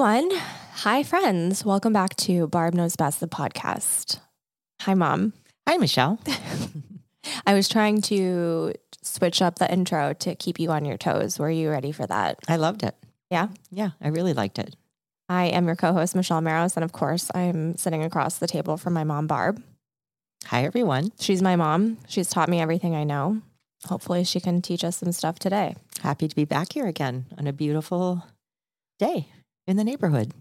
Everyone. Hi, friends. Welcome back to Barb Knows Best, the podcast. Hi, Mom. Hi, Michelle. I was trying to switch up the intro to keep you on your toes. Were you ready for that? I loved it. Yeah. Yeah, I really liked it. I am your co host, Michelle Maros. And of course, I'm sitting across the table from my mom, Barb. Hi, everyone. She's my mom. She's taught me everything I know. Hopefully, she can teach us some stuff today. Happy to be back here again on a beautiful day in the neighborhood.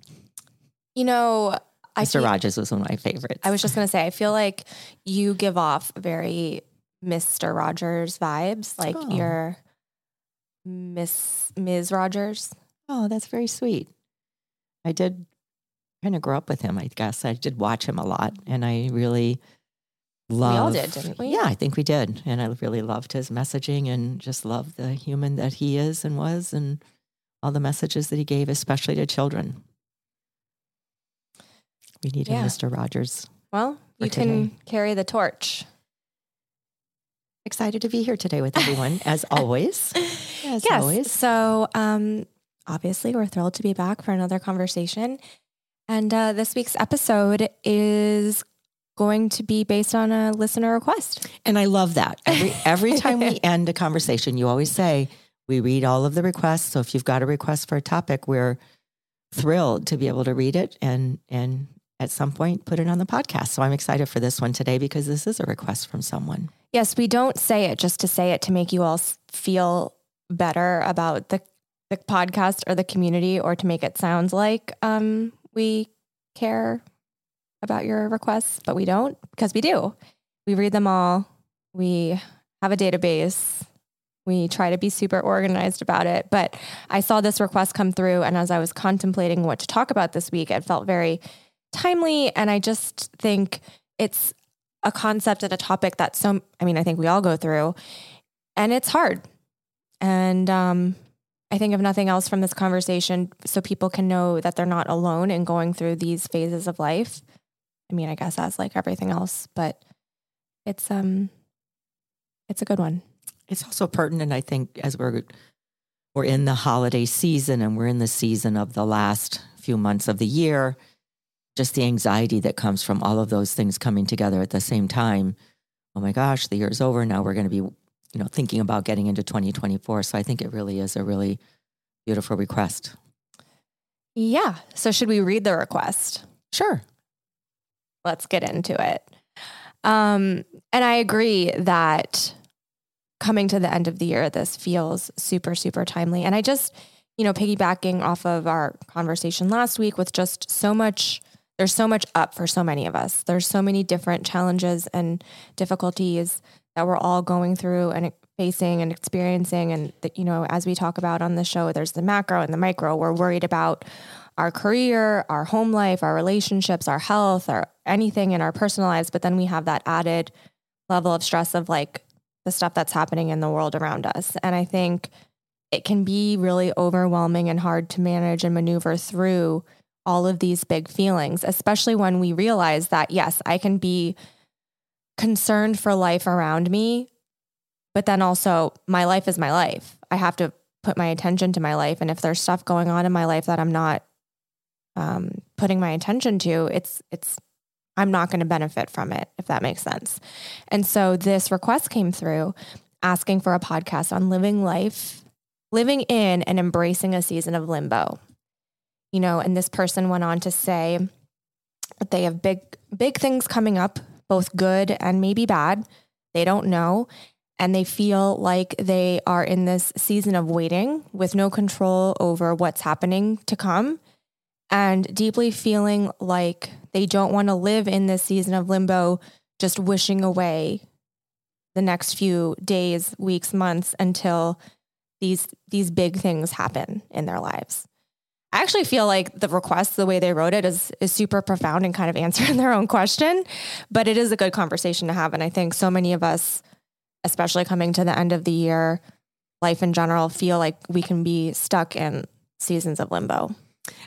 You know, I Mr. feel- Rogers was one of my favorites. I was just going to say, I feel like you give off very Mr. Rogers vibes, like Oh. you're Miss Ms. Rogers. oh, that's very sweet. I did kind of grow up with him, I guess. I did watch him a lot, and I really love. all did, didn't we? Yeah, I think we did, and I really loved his messaging, and just loved the human that he is and was, and all the messages that he gave, especially to children. We need Yeah. a Mr. Rogers. Well, you can carry the torch. Excited to be here today with everyone, as always. As yes. always. So, um, obviously, we're thrilled to be back for another conversation. And uh, this week's episode is going to be based on a listener request. And I love that. Every every time we end a conversation, you always say, we read all of the requests. So if you've got a request for a topic, we're thrilled to be able to read it and and at some point put it on the podcast. So I'm excited for this one today because this is a request from someone. Yes, we don't say it just to say it to make you all feel better about the the podcast or the community or to make it sound like um, we care about your requests, but we don't because we do. We read them all. We have a database. We try to be super organized about it. But I saw this request come through, and as I was contemplating what to talk about this week, it felt very timely. And I just think it's a concept and a topic that so I mean I think we all go through and it's hard. And um I think if nothing else from this conversation so people can know that they're not alone in going through these phases of life. I mean, I guess that's like everything else, but it's um it's a good one. It's also pertinent, I think, as we're we're in the holiday season and we're in the season of the last few months of the year. Just the anxiety that comes from all of those things coming together at the same time. Oh my gosh, the year's over. Now we're going to be, you know, thinking about getting into 2024. So I think it really is a really beautiful request. Yeah. So should we read the request? Sure. let's get into it. Um, and I agree that coming to the end of the year, this feels super, super timely. And I just, you know, piggybacking off of our conversation last week with just so much, there's so much up for so many of us. There's so many different challenges and difficulties that we're all going through and facing and experiencing. And, that, you know, as we talk about on the show, there's the macro and the micro. We're worried about our career, our home life, our relationships, our health, or anything in our personal lives. But then we have that added level of stress of like the stuff that's happening in the world around us. And I think it can be really overwhelming and hard to manage and maneuver through all of these big feelings, especially when we realize that, yes, I can be concerned for life around me, but then also my life is my life. I have to put my attention to my life. And if there's stuff going on in my life that I'm not um, putting my attention to, it's it's I'm not going to benefit from it if that makes sense. And so this request came through asking for a podcast on living life, living in and embracing a season of limbo. You know, and this person went on to say that they have big big things coming up, both good and maybe bad. They don't know and they feel like they are in this season of waiting with no control over what's happening to come and deeply feeling like they don't want to live in this season of limbo, just wishing away the next few days, weeks, months until these these big things happen in their lives. I actually feel like the request, the way they wrote it, is is super profound and kind of answering their own question. But it is a good conversation to have, and I think so many of us, especially coming to the end of the year, life in general, feel like we can be stuck in seasons of limbo.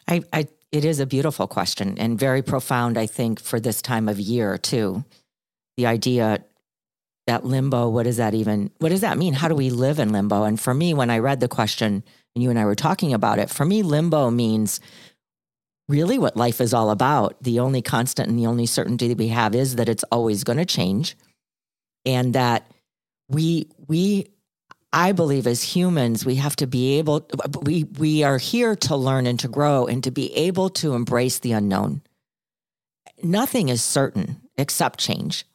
I, I it is a beautiful question and very profound. I think for this time of year too, the idea that limbo. What does that even? What does that mean? How do we live in limbo? And for me, when I read the question and you and I were talking about it, for me, limbo means really what life is all about. The only constant and the only certainty that we have is that it's always going to change and that we we I believe as humans we have to be able we we are here to learn and to grow and to be able to embrace the unknown. Nothing is certain except change.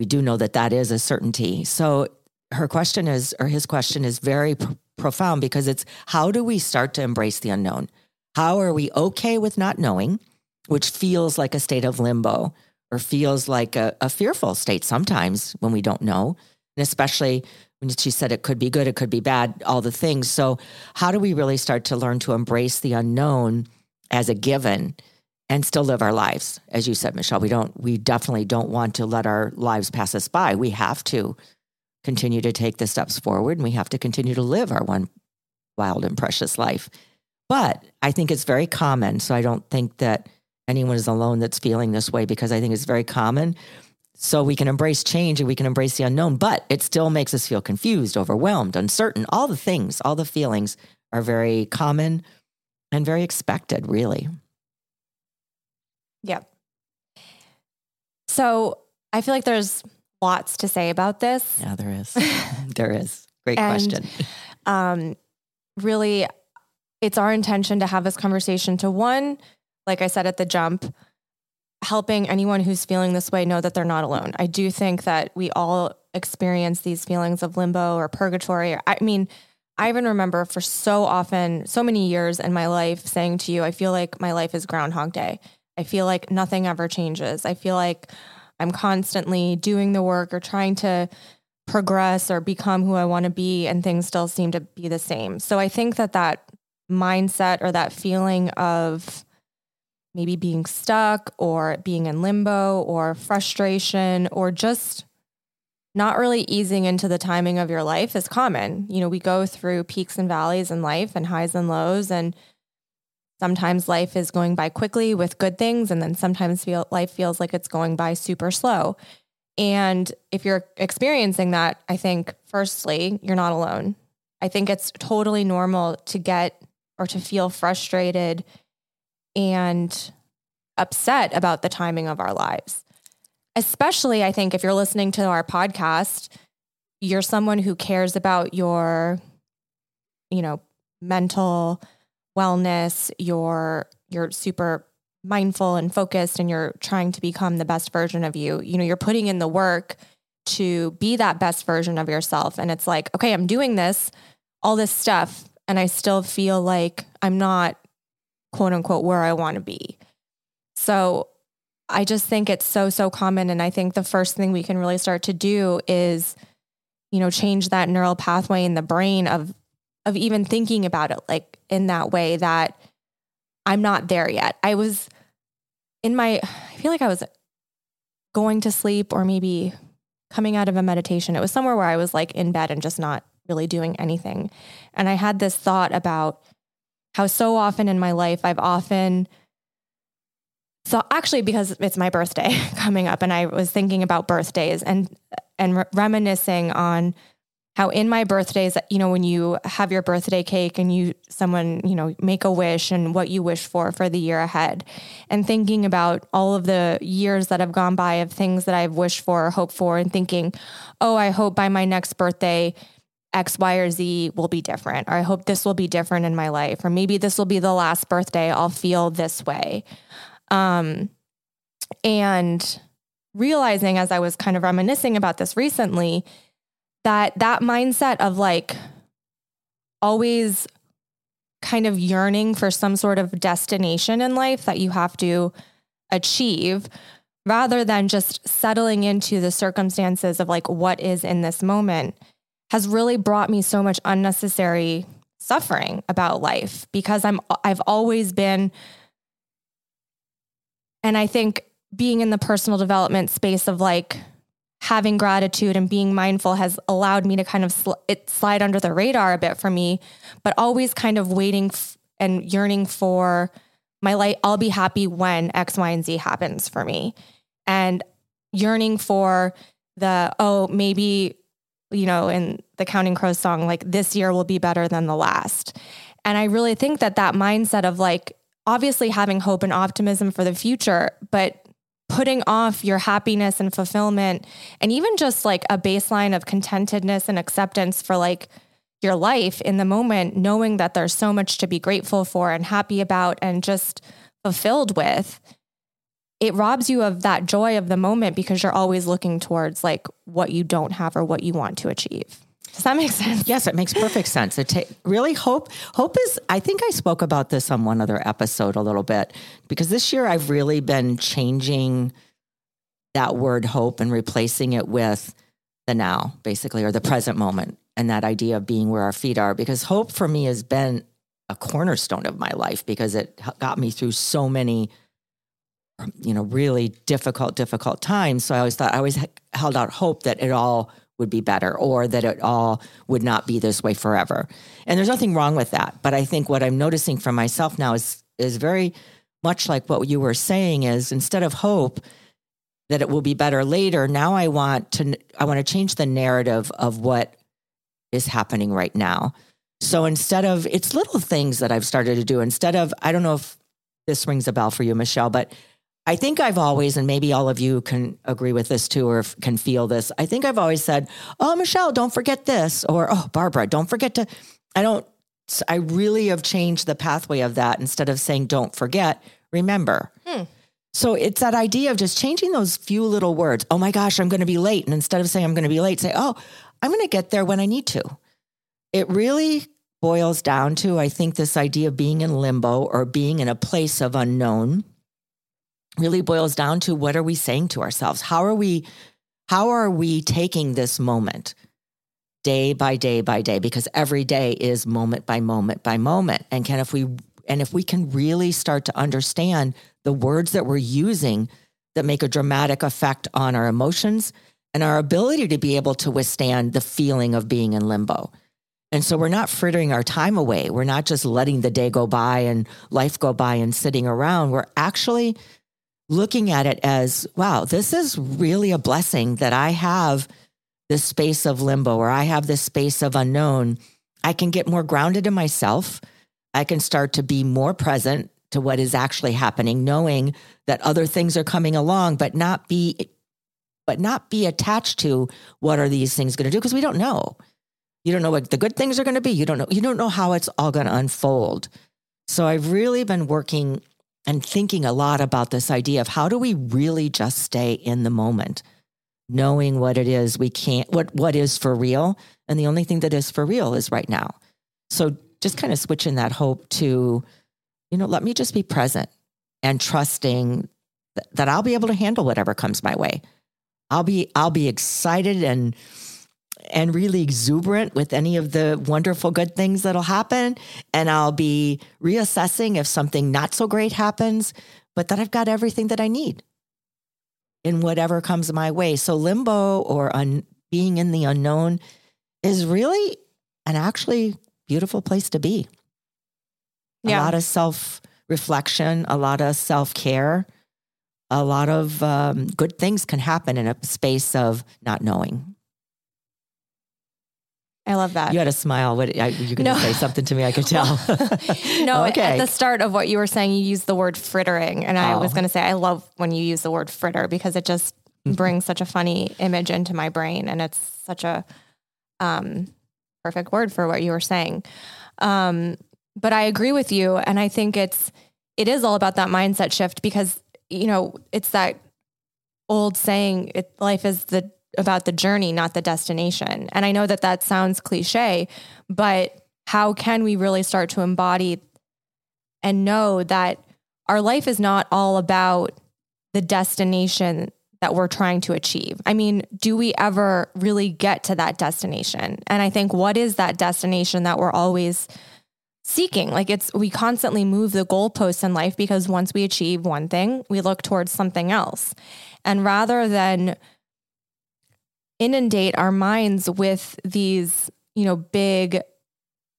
We do know that that is a certainty. So her question is or his question is very profound because it's how do we start to embrace the unknown? How are we okay with not knowing, which feels like a state of limbo or feels like a, a fearful state sometimes when we don't know? And especially when she said it could be good, it could be bad, all the things. So, how do we really start to learn to embrace the unknown as a given and still live our lives? As you said, Michelle, we don't, we definitely don't want to let our lives pass us by. We have to continue to take the steps forward and we have to continue to live our one wild and precious life. But I think it's very common. So I don't think that anyone is alone that's feeling this way because I think it's very common. So we can embrace change and we can embrace the unknown, but it still makes us feel confused, overwhelmed, uncertain. All the things, all the feelings are very common and very expected, really. Yep. So I feel like there's lots to say about this. Yeah, there is. there is. Great and, question. Um, really, it's our intention to have this conversation to one, like I said at the jump, helping anyone who's feeling this way know that they're not alone. I do think that we all experience these feelings of limbo or purgatory. I mean, I even remember for so often, so many years in my life saying to you, I feel like my life is Groundhog Day. I feel like nothing ever changes. I feel like I'm constantly doing the work or trying to progress or become who I want to be, and things still seem to be the same. So I think that that mindset or that feeling of maybe being stuck or being in limbo or frustration or just not really easing into the timing of your life is common. You know, we go through peaks and valleys in life and highs and lows and Sometimes life is going by quickly with good things, and then sometimes feel, life feels like it's going by super slow. And if you're experiencing that, I think, firstly, you're not alone. I think it's totally normal to get or to feel frustrated and upset about the timing of our lives. Especially, I think, if you're listening to our podcast, you're someone who cares about your, you know, mental wellness, you're you're super mindful and focused and you're trying to become the best version of you. You know, you're putting in the work to be that best version of yourself and it's like, okay, I'm doing this all this stuff and I still feel like I'm not quote unquote where I want to be. So I just think it's so so common and I think the first thing we can really start to do is you know change that neural pathway in the brain of of even thinking about it like in that way that I'm not there yet. I was in my, I feel like I was going to sleep or maybe coming out of a meditation. It was somewhere where I was like in bed and just not really doing anything. And I had this thought about how so often in my life I've often so actually because it's my birthday coming up and I was thinking about birthdays and and re- reminiscing on how in my birthdays, you know, when you have your birthday cake and you someone, you know, make a wish and what you wish for for the year ahead. And thinking about all of the years that have gone by of things that I've wished for or hoped for and thinking, "Oh, I hope by my next birthday X, Y, or Z will be different, or I hope this will be different in my life, or maybe this will be the last birthday I'll feel this way. Um, and realizing as I was kind of reminiscing about this recently, that that mindset of like always kind of yearning for some sort of destination in life that you have to achieve rather than just settling into the circumstances of like what is in this moment has really brought me so much unnecessary suffering about life because I'm I've always been and I think being in the personal development space of like having gratitude and being mindful has allowed me to kind of sl- it slide under the radar a bit for me, but always kind of waiting f- and yearning for my life. I'll be happy when X, Y, and Z happens for me, and yearning for the oh maybe you know in the Counting Crows song like this year will be better than the last, and I really think that that mindset of like obviously having hope and optimism for the future, but putting off your happiness and fulfillment and even just like a baseline of contentedness and acceptance for like your life in the moment knowing that there's so much to be grateful for and happy about and just fulfilled with it robs you of that joy of the moment because you're always looking towards like what you don't have or what you want to achieve does that make sense? Yes, it makes perfect sense. It ta- really hope hope is I think I spoke about this on one other episode a little bit because this year I've really been changing that word hope and replacing it with the now basically or the present moment and that idea of being where our feet are because hope for me has been a cornerstone of my life because it got me through so many Um, you know really difficult difficult times so i always thought i always held out hope that it all would be better or that it all would not be this way forever. And there's nothing wrong with that. But I think what I'm noticing for myself now is is very much like what you were saying is instead of hope that it will be better later, now I want to I want to change the narrative of what is happening right now. So instead of it's little things that I've started to do instead of I don't know if this rings a bell for you Michelle, but I think I've always, and maybe all of you can agree with this too, or can feel this. I think I've always said, "Oh, Michelle, don't forget this," or "Oh, Barbara, don't forget to." I don't. I really have changed the pathway of that. Instead of saying "don't forget," remember. Hmm. So it's that idea of just changing those few little words. Oh my gosh, I'm going to be late, and instead of saying I'm going to be late, say, "Oh, I'm going to get there when I need to." It really boils down to, I think, this idea of being in limbo or being in a place of unknown really boils down to what are we saying to ourselves? How are we how are we taking this moment day by day by day because every day is moment by moment by moment and can if we and if we can really start to understand the words that we're using that make a dramatic effect on our emotions and our ability to be able to withstand the feeling of being in limbo. And so we're not frittering our time away. We're not just letting the day go by and life go by and sitting around. We're actually looking at it as, wow, this is really a blessing that I have this space of limbo or I have this space of unknown. I can get more grounded in myself. I can start to be more present to what is actually happening, knowing that other things are coming along, but not be but not be attached to what are these things going to do because we don't know. You don't know what the good things are going to be. You don't know you don't know how it's all going to unfold. So I've really been working and thinking a lot about this idea of how do we really just stay in the moment, knowing what it is we can't, what, what is for real. And the only thing that is for real is right now. So just kind of switching that hope to, you know, let me just be present and trusting that I'll be able to handle whatever comes my way. I'll be, I'll be excited and, and really exuberant with any of the wonderful good things that'll happen. And I'll be reassessing if something not so great happens, but that I've got everything that I need in whatever comes my way. So, limbo or un- being in the unknown is really an actually beautiful place to be. Yeah. A lot of self reflection, a lot of self care, a lot of um, good things can happen in a space of not knowing. I love that. You had a smile. What you're going to no. say something to me? I could tell. no, okay. at the start of what you were saying, you used the word frittering, and I was oh. going to say I love when you use the word fritter because it just mm-hmm. brings such a funny image into my brain, and it's such a um, perfect word for what you were saying. Um, but I agree with you, and I think it's it is all about that mindset shift because you know it's that old saying: it, "Life is the about the journey, not the destination. And I know that that sounds cliche, but how can we really start to embody and know that our life is not all about the destination that we're trying to achieve. I mean, do we ever really get to that destination? And I think what is that destination that we're always seeking? Like it's we constantly move the goalposts in life because once we achieve one thing, we look towards something else. And rather than inundate our minds with these, you know, big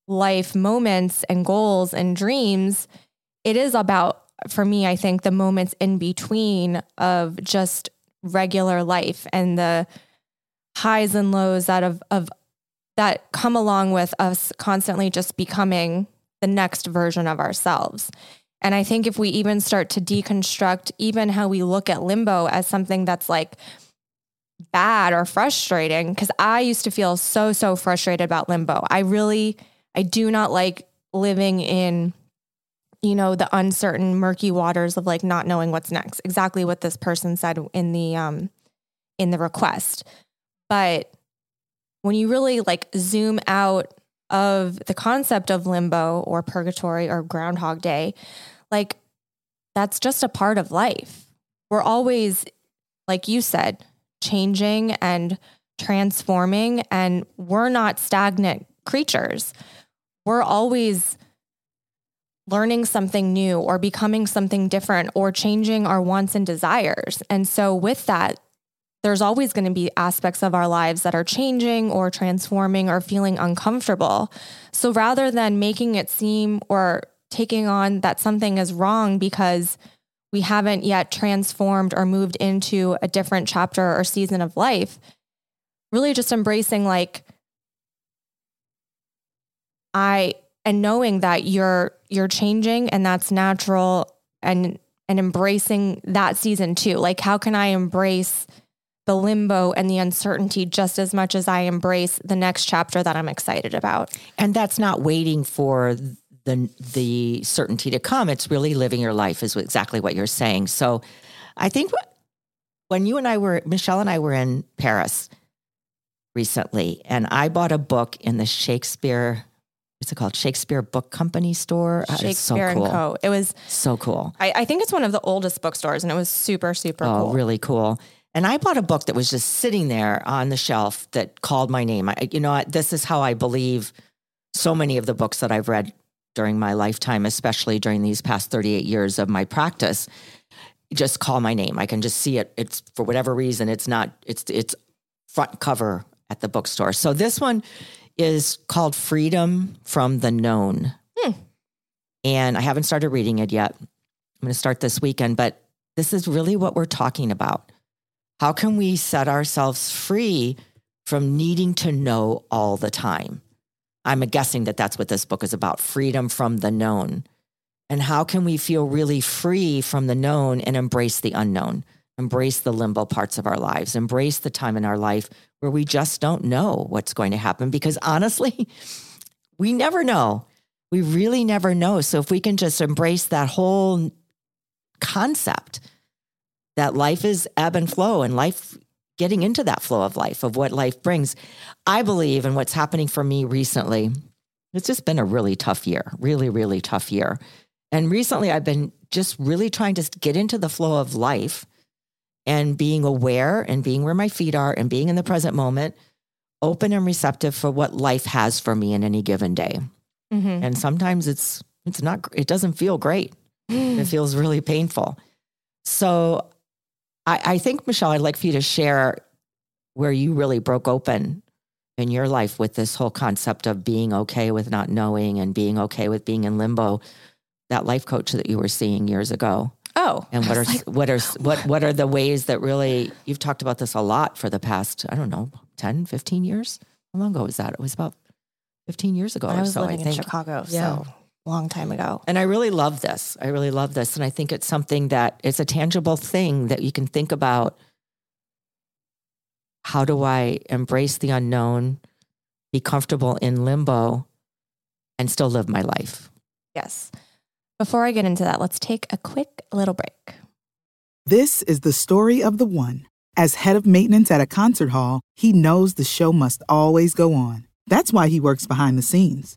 life moments and goals and dreams, it is about for me, I think the moments in between of just regular life and the highs and lows that of, of that come along with us constantly just becoming the next version of ourselves. And I think if we even start to deconstruct even how we look at limbo as something that's like bad or frustrating, because I used to feel so, so frustrated about limbo. I really, I do not like living in you know the uncertain murky waters of like not knowing what's next. Exactly what this person said in the um in the request. But when you really like zoom out of the concept of limbo or purgatory or groundhog day like that's just a part of life. We're always like you said changing and transforming and we're not stagnant creatures we're always learning something new or becoming something different or changing our wants and desires. And so, with that, there's always going to be aspects of our lives that are changing or transforming or feeling uncomfortable. So, rather than making it seem or taking on that something is wrong because we haven't yet transformed or moved into a different chapter or season of life, really just embracing, like, I, and knowing that you're you're changing and that's natural and and embracing that season too. Like how can i embrace the limbo and the uncertainty just as much as i embrace the next chapter that i'm excited about? And that's not waiting for the the certainty to come it's really living your life is exactly what you're saying so i think when you and i were michelle and i were in paris recently and i bought a book in the shakespeare what's it called? Shakespeare Book Company store. Uh, shakespeare so cool. and Co. It was so cool. I, I, think it's one of the oldest bookstores, and it was super super oh, cool. really cool. And I bought a book that was just sitting there on the shelf that called my name. I, you know, this is how I believe so many of the books that I've read during my lifetime, especially during these past 38 years of my practice, just call my name. I can just see it. It's for whatever reason, it's not, it's, it's front cover at the bookstore. So this one is called Freedom from the Known. Hmm. And I haven't started reading it yet. I'm going to start this weekend, but this is really what we're talking about. How can we set ourselves free from needing to know all the time? I'm guessing that that's what this book is about freedom from the known. And how can we feel really free from the known and embrace the unknown? embrace the limbo parts of our lives, embrace the time in our life where we just don't know what's going to happen. Because honestly, we never know. We really never know. So if we can just embrace that whole concept that life is ebb and flow and life getting into that flow of life, of what life brings, I believe, and what's happening for me recently, it's just been a really tough year, really, really tough year. And recently I've been just really trying to get into the flow of life and being aware and being where my feet are and being in the present moment, open and receptive for what life has for me in any given day. Mm-hmm. And sometimes it's it's not it doesn't feel great. it feels really painful. So I, I think Michelle, I'd like for you to share where you really broke open in your life with this whole concept of being okay with not knowing and being okay with being in limbo. That life coach that you were seeing years ago. Oh, and what are like, what are what what are the ways that really you've talked about this a lot for the past I don't know 10, 15 years? How long ago was that? It was about 15 years ago I was so, living in Chicago, yeah. so long time ago. And I really love this. I really love this and I think it's something that it's a tangible thing that you can think about how do I embrace the unknown, be comfortable in limbo and still live my life? Yes. Before I get into that, let's take a quick little break. This is the story of the one. As head of maintenance at a concert hall, he knows the show must always go on. That's why he works behind the scenes,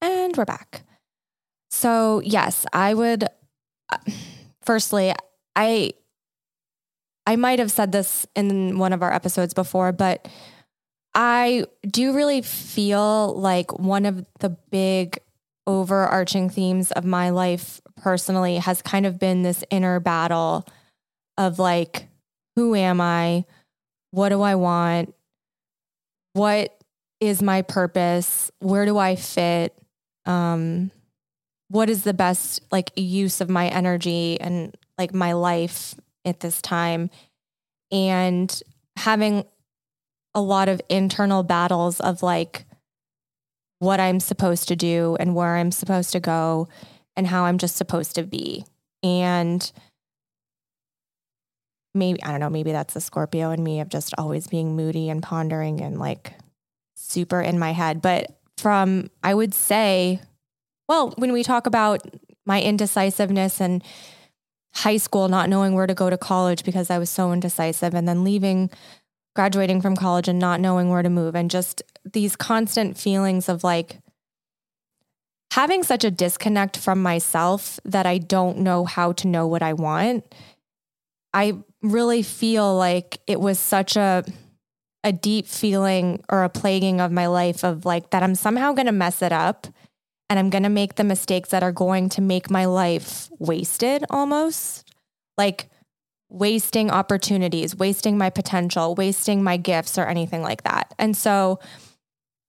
And we're back. So, yes, I would uh, firstly, I I might have said this in one of our episodes before, but I do really feel like one of the big overarching themes of my life personally has kind of been this inner battle of like who am I? What do I want? What is my purpose? Where do I fit? Um what is the best like use of my energy and like my life at this time and having a lot of internal battles of like what I'm supposed to do and where I'm supposed to go and how I'm just supposed to be. And maybe, I don't know, maybe that's the Scorpio in me of just always being moody and pondering and like super in my head. But from, I would say, well, when we talk about my indecisiveness and high school, not knowing where to go to college because I was so indecisive, and then leaving, graduating from college and not knowing where to move, and just these constant feelings of like having such a disconnect from myself that I don't know how to know what I want. I really feel like it was such a a deep feeling or a plaguing of my life of like that I'm somehow going to mess it up and I'm going to make the mistakes that are going to make my life wasted almost. Like wasting opportunities, wasting my potential, wasting my gifts or anything like that. And so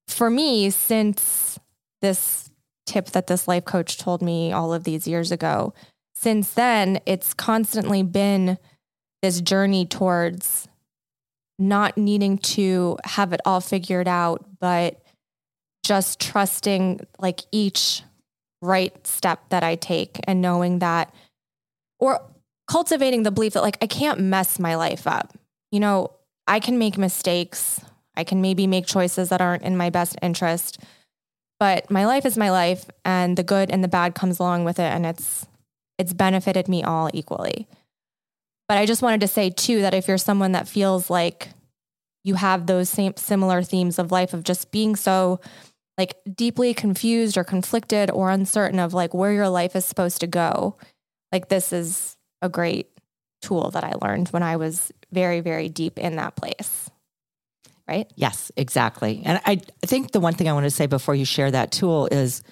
for me, since this tip that this life coach told me all of these years ago, since then, it's constantly been this journey towards not needing to have it all figured out, but just trusting like each right step that I take and knowing that, or cultivating the belief that like I can't mess my life up. You know, I can make mistakes. I can maybe make choices that aren't in my best interest, but my life is my life and the good and the bad comes along with it and it's it's benefited me all equally. But I just wanted to say too that if you're someone that feels like you have those same similar themes of life of just being so like deeply confused or conflicted or uncertain of like where your life is supposed to go, like this is a great tool that I learned when I was very, very deep in that place. Right? Yes, exactly. And I, I think the one thing I want to say before you share that tool is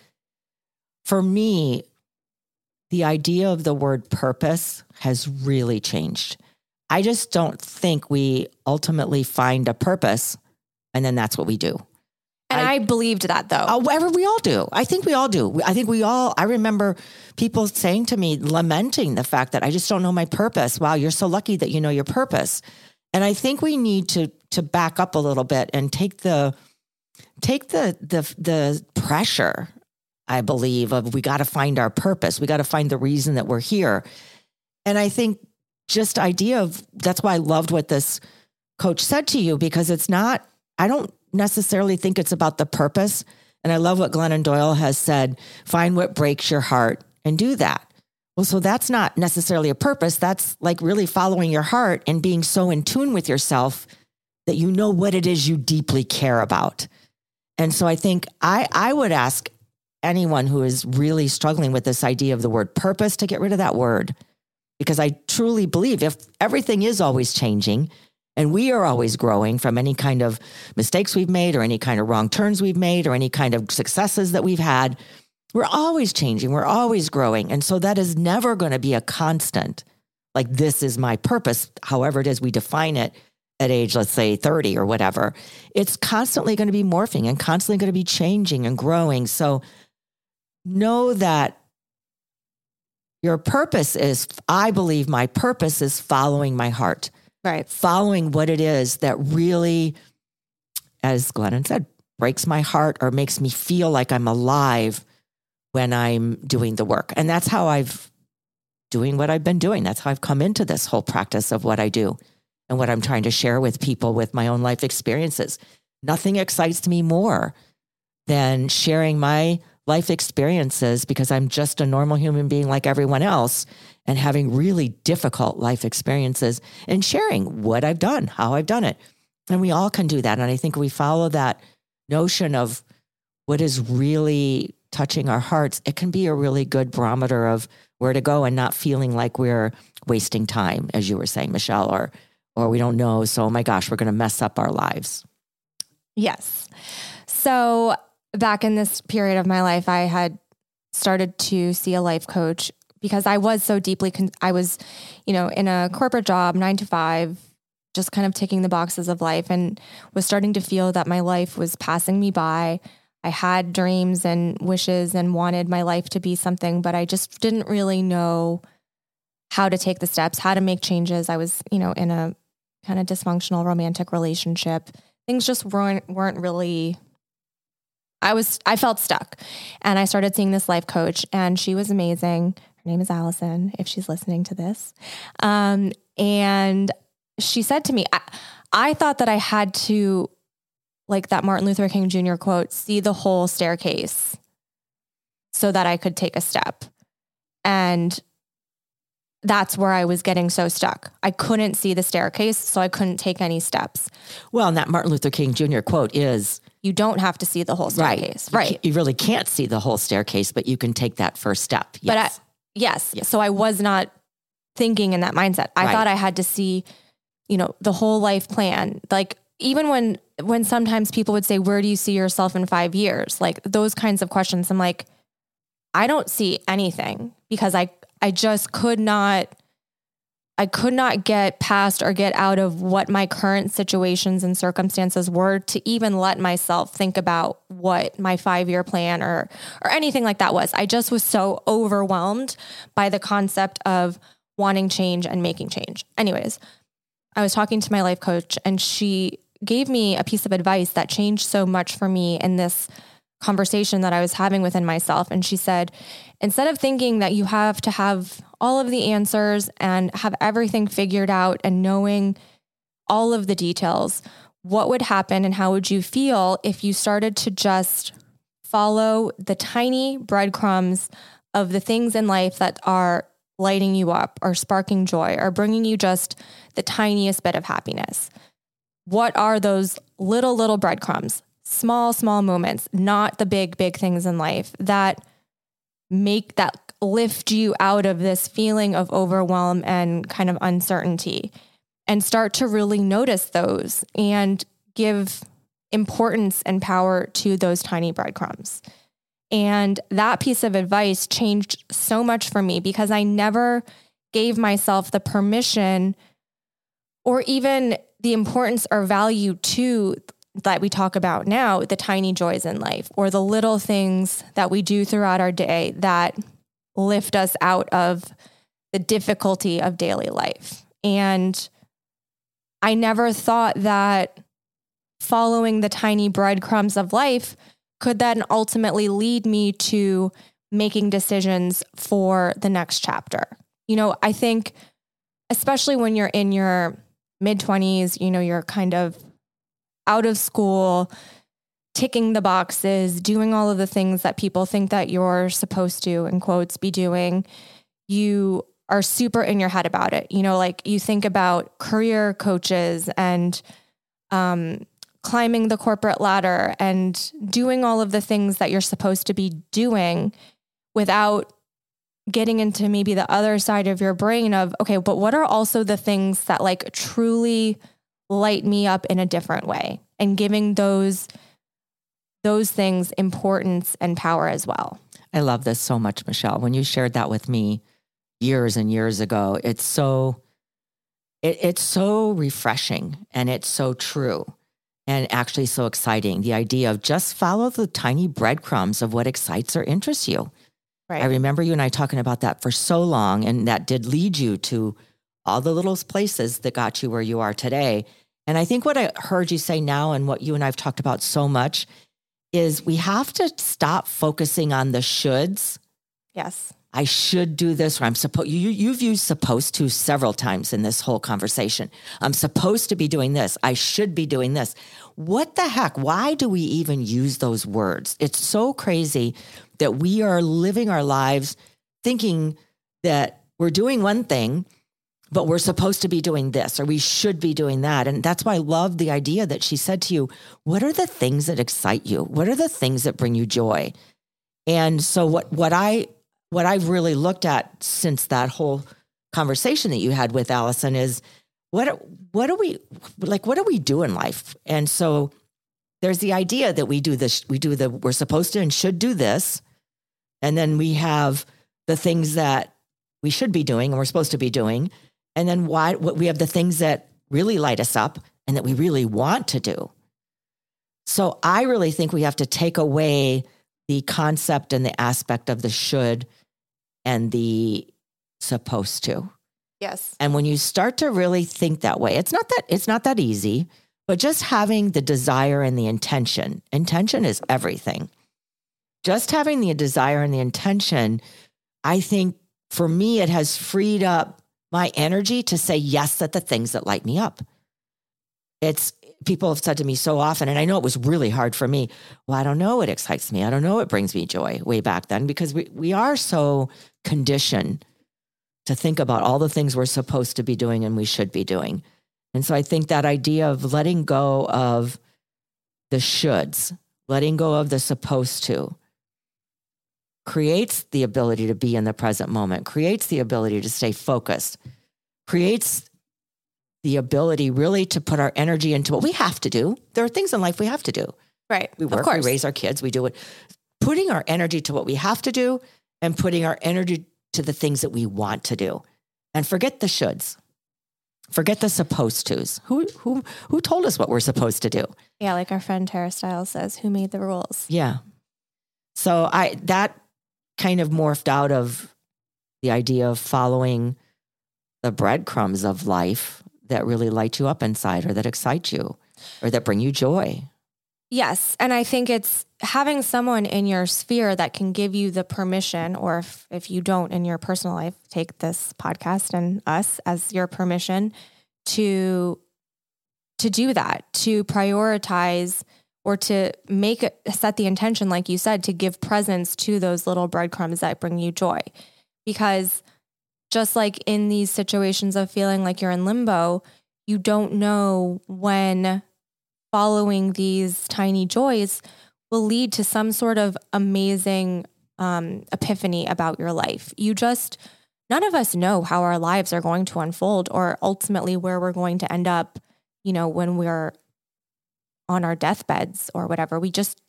for me, the idea of the word purpose has really changed. I just don't think we ultimately find a purpose and then that's what we do. And I, I, believed that though. Oh, However, we all do. I think we all do. I think we all, I remember people saying to me, lamenting the fact that I just don't know my purpose. Wow, you're so lucky that you know your purpose. And I think we need to to back up a little bit and take the take the the the pressure, I believe, of we got to find our purpose. We got to find the reason that we're here. And I think just idea of that's why I loved what this coach said to you because it's not I don't necessarily think it's about the purpose. And I love what Glennon Doyle has said find what breaks your heart and do that. Well, so that's not necessarily a purpose. That's like really following your heart and being so in tune with yourself that you know what it is you deeply care about. And so I think I, I would ask anyone who is really struggling with this idea of the word purpose to get rid of that word. Because I truly believe if everything is always changing, and we are always growing from any kind of mistakes we've made or any kind of wrong turns we've made or any kind of successes that we've had. We're always changing, we're always growing. And so that is never going to be a constant. Like, this is my purpose, however it is we define it at age, let's say 30 or whatever. It's constantly going to be morphing and constantly going to be changing and growing. So know that your purpose is, I believe my purpose is following my heart, Right. following what it is that really, as Glennon said, breaks my heart or makes me feel like I'm alive when I'm doing the work. And that's how I've doing what I've been doing. That's how I've come into this whole practice of what I do and what I'm trying to share with people with my own life experiences. Nothing excites me more than sharing my life experiences because I'm just a normal human being like everyone else and having really difficult life experiences and sharing what I've done, how I've done it. And we all can do that. And I think we follow that notion of what is really touching our hearts, it can be a really good barometer of where to go and not feeling like we're wasting time, as you were saying, Michelle, or or we don't know. So, oh my gosh, we're going to mess up our lives. Yes. So back in this period of my life, I had started to see a life coach because I was so deeply, con- I was, you know, in a corporate job, nine to five, just kind of ticking the boxes of life and was starting to feel that my life was passing me by. I had dreams and wishes and wanted my life to be something, but I just didn't really know how to take the steps, how to make changes. I was, you know, in a kind of dysfunctional romantic relationship. Things just weren't weren't really I was I felt stuck. And I started seeing this life coach and she was amazing. Her name is Allison if she's listening to this. Um, and she said to me, I, I thought that I had to like that Martin Luther King Jr. quote, see the whole staircase so that I could take a step. And that's where I was getting so stuck. I couldn't see the staircase, so I couldn't take any steps. Well, and that Martin Luther King Jr. quote is You don't have to see the whole staircase. You Right. ca- You, really can't see the whole staircase, but you can take that first step. But I, Yes. yes. Yes. So I was not thinking in that mindset. I Right. thought I had to see, you know, the whole life plan. Like even when when sometimes people would say, "Where do you see yourself in 5 years?" Like those kinds of questions. I'm like, I don't see anything because I I just could not I could not get past or get out of what my current situations and circumstances were to even let myself think about what my 5-year plan or or anything like that was. I just was so overwhelmed by the concept of wanting change and making change. Anyways, I was talking to my life coach and she gave me a piece of advice that changed so much for me in this conversation that I was having within myself. And she said, instead of thinking that you have to have all of the answers and have everything figured out and knowing all of the details, what would happen and how would you feel if you started to just follow the tiny breadcrumbs of the things in life that are lighting you up or sparking joy or bringing you just the tiniest bit of happiness? What are those little, little breadcrumbs, small, small moments, not the big, big things in life that make that lift you out of this feeling of overwhelm and kind of uncertainty and start to really notice those and give importance and power to those tiny breadcrumbs. And that piece of advice changed so much for me because I never gave myself the permission or even the importance or value to that we talk about now, the tiny joys in life or the little things that we do throughout our day that lift us out of the difficulty of daily life. And I never thought that following the tiny breadcrumbs of life could then ultimately lead me to making decisions for the next chapter. You know, I think, especially when you're in your mid 20s, you know, you're kind of out of school, ticking the boxes, doing all of the things that people think that you're supposed to, in quotes, be doing. You are super in your head about it. You know, like you think about career coaches and um, climbing the corporate ladder and doing all of the things that you're supposed to be doing without getting into maybe the other side of your brain of, okay, but what are also the things that like truly light me up in a different way and giving those those things importance and power as well. I love this so much, Michelle. When you shared that with me years and years ago, it's so it, it's so refreshing and it's so true and actually so exciting. The idea of just follow the tiny breadcrumbs of what excites or interests you. Right. I remember you and I talking about that for so long, and that did lead you to all the little places that got you where you are today. And I think what I heard you say now, and what you and I've talked about so much, is we have to stop focusing on the shoulds. yes. I should do this, or I'm supposed. You, you've used supposed to several times in this whole conversation. I'm supposed to be doing this. I should be doing this. What the heck? Why do we even use those words? It's so crazy that we are living our lives thinking that we're doing one thing, but we're supposed to be doing this or we should be doing that. And that's why I love the idea that she said to you, What are the things that excite you? What are the things that bring you joy? And so what what I what I've really looked at since that whole conversation that you had with Allison is what what do we like what do we do in life? And so there's the idea that we do this we do the we're supposed to and should do this. And then we have the things that we should be doing and we're supposed to be doing. And then why what we have the things that really light us up and that we really want to do. So I really think we have to take away the concept and the aspect of the should and the supposed to. Yes. And when you start to really think that way, it's not that it's not that easy, but just having the desire and the intention. Intention is everything. Just having the desire and the intention, I think for me it has freed up my energy to say yes at the things that light me up. It's people have said to me so often, and I know it was really hard for me. Well, I don't know what excites me. I don't know what brings me joy way back then because we, we are so conditioned to think about all the things we're supposed to be doing and we should be doing. And so I think that idea of letting go of the shoulds, letting go of the supposed to, creates the ability to be in the present moment, creates the ability to stay focused, creates the ability really to put our energy into what we have to do. There are things in life we have to do. Right. We work, we raise our kids, we do it. Putting our energy to what we have to do and putting our energy to the things that we want to do. And forget the shoulds. Forget the supposed tos. Who who who told us what we're supposed to do? Yeah, like our friend Tara Stiles says, who made the rules? Yeah. So I that kind of morphed out of the idea of following the breadcrumbs of life that really light you up inside or that excite you or that bring you joy. Yes. And I think it's having someone in your sphere that can give you the permission, or if, if you don't in your personal life, take this podcast and us as your permission to to do that, to prioritize or to make set the intention, like you said, to give presence to those little breadcrumbs that bring you joy. Because just like in these situations of feeling like you're in limbo, you don't know when following these tiny joys will lead to some sort of amazing um, epiphany about your life. You just, none of us know how our lives are going to unfold or ultimately where we're going to end up, you know, when we're on our deathbeds or whatever. We just,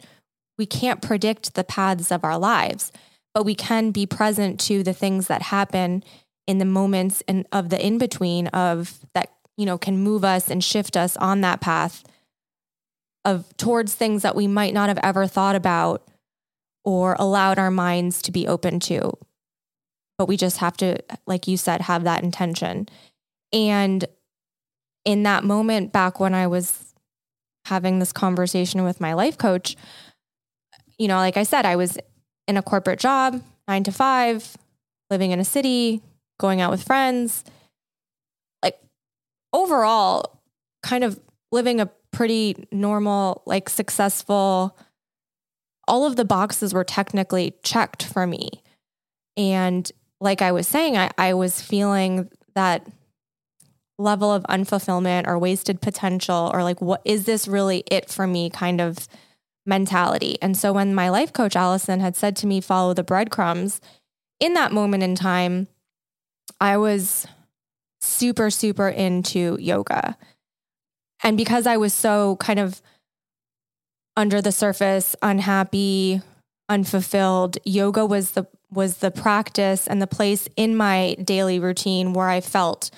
we can't predict the paths of our lives, but we can be present to the things that happen in the moments and of the in between of that, you know, can move us and shift us on that path of towards things that we might not have ever thought about or allowed our minds to be open to. But we just have to, like you said, have that intention. And in that moment, back when I was having this conversation with my life coach, you know, like I said, I was in a corporate job, nine to five, living in a city, going out with friends. Like overall, kind of living a pretty normal, like successful, all of the boxes were technically checked for me. And like I was saying, I, I was feeling that level of unfulfillment or wasted potential or like, what is this really it for me kind of mentality. And so when my life coach, Allison, had said to me, follow the breadcrumbs, in that moment in time, I was super, super into yoga. And because I was so kind of under the surface, unhappy, unfulfilled, yoga was the was the practice and the place in my daily routine where I felt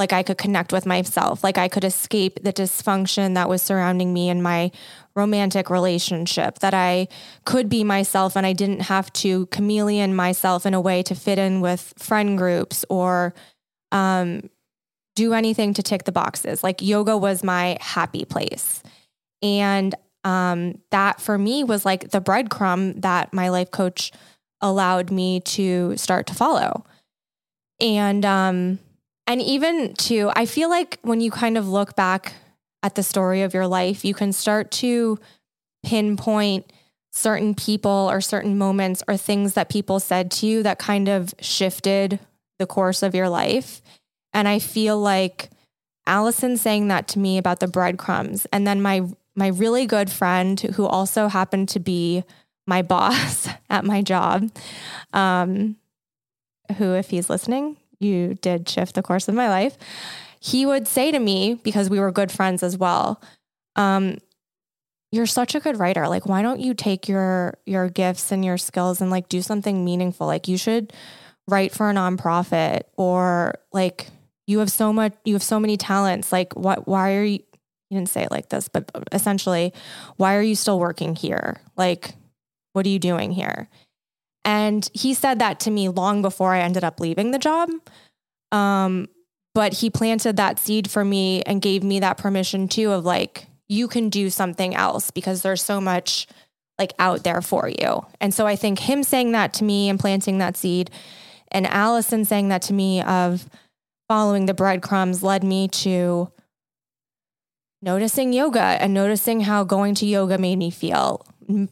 like I could connect with myself, like I could escape the dysfunction that was surrounding me in my romantic relationship, that I could be myself and I didn't have to chameleon myself in a way to fit in with friend groups or um, do anything to tick the boxes. Like yoga was my happy place. And um, that for me was like the breadcrumb that my life coach allowed me to start to follow. And um, and even to, I feel like when you kind of look back at the story of your life, you can start to pinpoint certain people or certain moments or things that people said to you that kind of shifted the course of your life. And I feel like Allison saying that to me about the breadcrumbs, and then my my really good friend who also happened to be my boss at my job, um, who, if he's listening, you did shift the course of my life. He would say to me, because we were good friends as well, um, you're such a good writer. Like, why don't you take your your gifts and your skills and like do something meaningful? Like, you should write for a nonprofit or like you have so much you have so many talents. Like, what why are you you didn't say it like this, but essentially, why are you still working here? Like, what are you doing here? And he said that to me long before I ended up leaving the job. Um, but he planted that seed for me and gave me that permission too of like, you can do something else because there's so much like out there for you. And so I think him saying that to me and planting that seed and Allison saying that to me of following the breadcrumbs led me to noticing yoga and noticing how going to yoga made me feel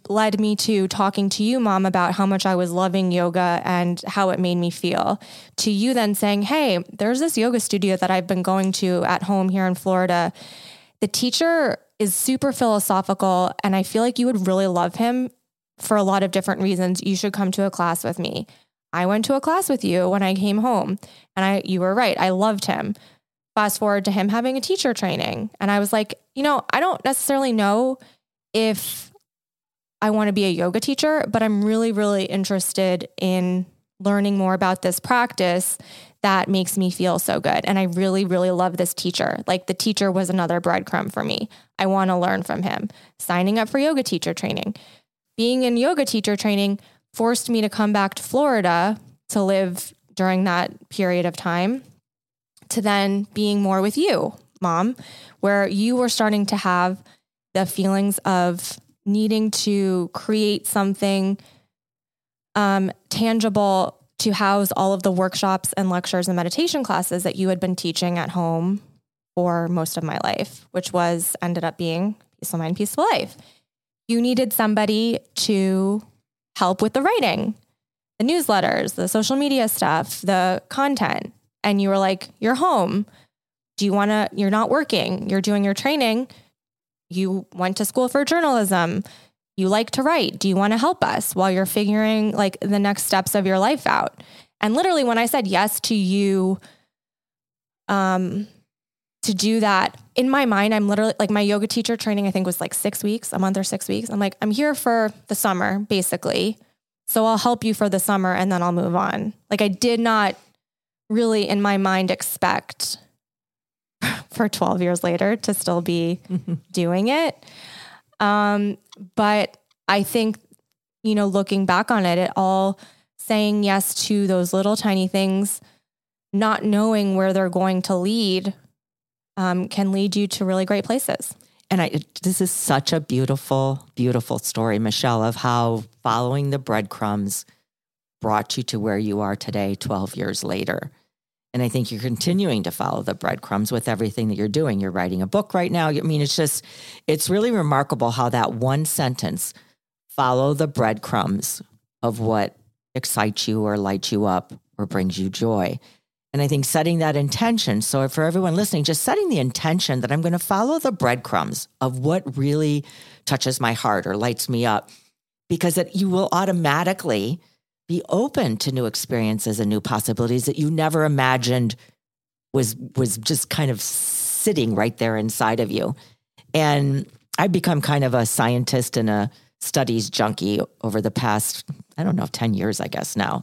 led me to talking to you, mom, about how much I was loving yoga and how it made me feel. To you then saying, Hey, there's this yoga studio that I've been going to at home here in Florida. The teacher is super philosophical, and I feel like you would really love him for a lot of different reasons. You should come to a class with me. I went to a class with you when I came home, and I you were right. I loved him. Fast forward to him having a teacher training, and I was like, you know, I don't necessarily know if I want to be a yoga teacher, but I'm really, really interested in learning more about this practice that makes me feel so good. And I really, really love this teacher. Like the teacher was another breadcrumb for me. I want to learn from him. Signing up for yoga teacher training. Being in yoga teacher training forced me to come back to Florida to live during that period of time, to then being more with you, mom, where you were starting to have the feelings of needing to create something um, tangible to house all of the workshops and lectures and meditation classes that you had been teaching at home for most of my life, which was ended up being Peaceful Mind, Peaceful Life. You needed somebody to help with the writing, the newsletters, the social media stuff, the content. And you were like, You're home. Do you want to? You're not working, you're doing your training you went to school for journalism. You like to write. Do you want to help us while you're figuring like the next steps of your life out? And literally, when I said yes to you, um, to do that in my mind, I'm literally like my yoga teacher training, I think was like six weeks, a month or six weeks. I'm like, I'm here for the summer, basically. So I'll help you for the summer and then I'll move on. Like I did not really in my mind expect for 12 years later to still be doing it. Um, but I think, you know, looking back on it, it all saying yes to those little tiny things, not knowing where they're going to lead, um, can lead you to really great places. And I, this is such a beautiful, beautiful story, Michelle, of how following the breadcrumbs brought you to where you are today, 12 years later. And I think you're continuing to follow the breadcrumbs with everything that you're doing. You're writing a book right now. I mean, it's just, it's really remarkable how that one sentence, follow the breadcrumbs of what excites you or lights you up or brings you joy. And I think setting that intention. So, for everyone listening, just setting the intention that I'm going to follow the breadcrumbs of what really touches my heart or lights me up, because it, you will automatically be open to new experiences and new possibilities that you never imagined was was just kind of sitting right there inside of you. And I've become kind of a scientist and a studies junkie over the past, I don't know, 10 years, I guess now.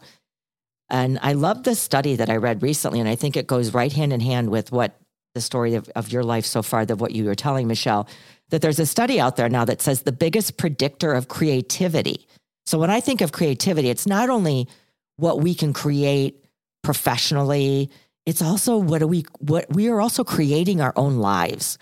And I love this study that I read recently, and I think it goes right hand in hand with what the story of, of your life so far, that what you were telling, Michelle, that there's a study out there now that says the biggest predictor of creativity. So when I think of creativity, it's not only what we can create professionally, it's also what do we what we are also creating our own lives.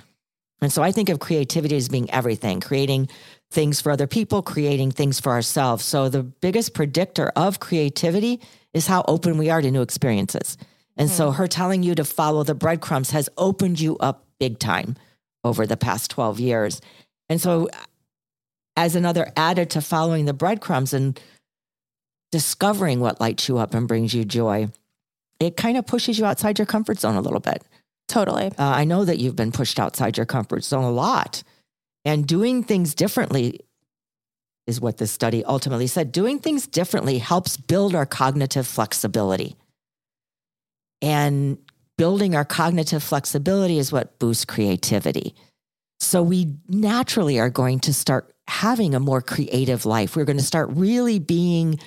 And so I think of creativity as being everything, creating things for other people, creating things for ourselves. So the biggest predictor of creativity is how open we are to new experiences. And mm-hmm. so her telling you to follow the breadcrumbs has opened you up big time over the past 12 years. And so as another added to following the breadcrumbs and discovering what lights you up and brings you joy, it kind of pushes you outside your comfort zone a little bit. Totally. Uh, I know that you've been pushed outside your comfort zone a lot. And doing things differently is what this study ultimately said. Doing things differently helps build our cognitive flexibility. And building our cognitive flexibility is what boosts creativity. So we naturally are going to start having a more creative life. We're going to start really being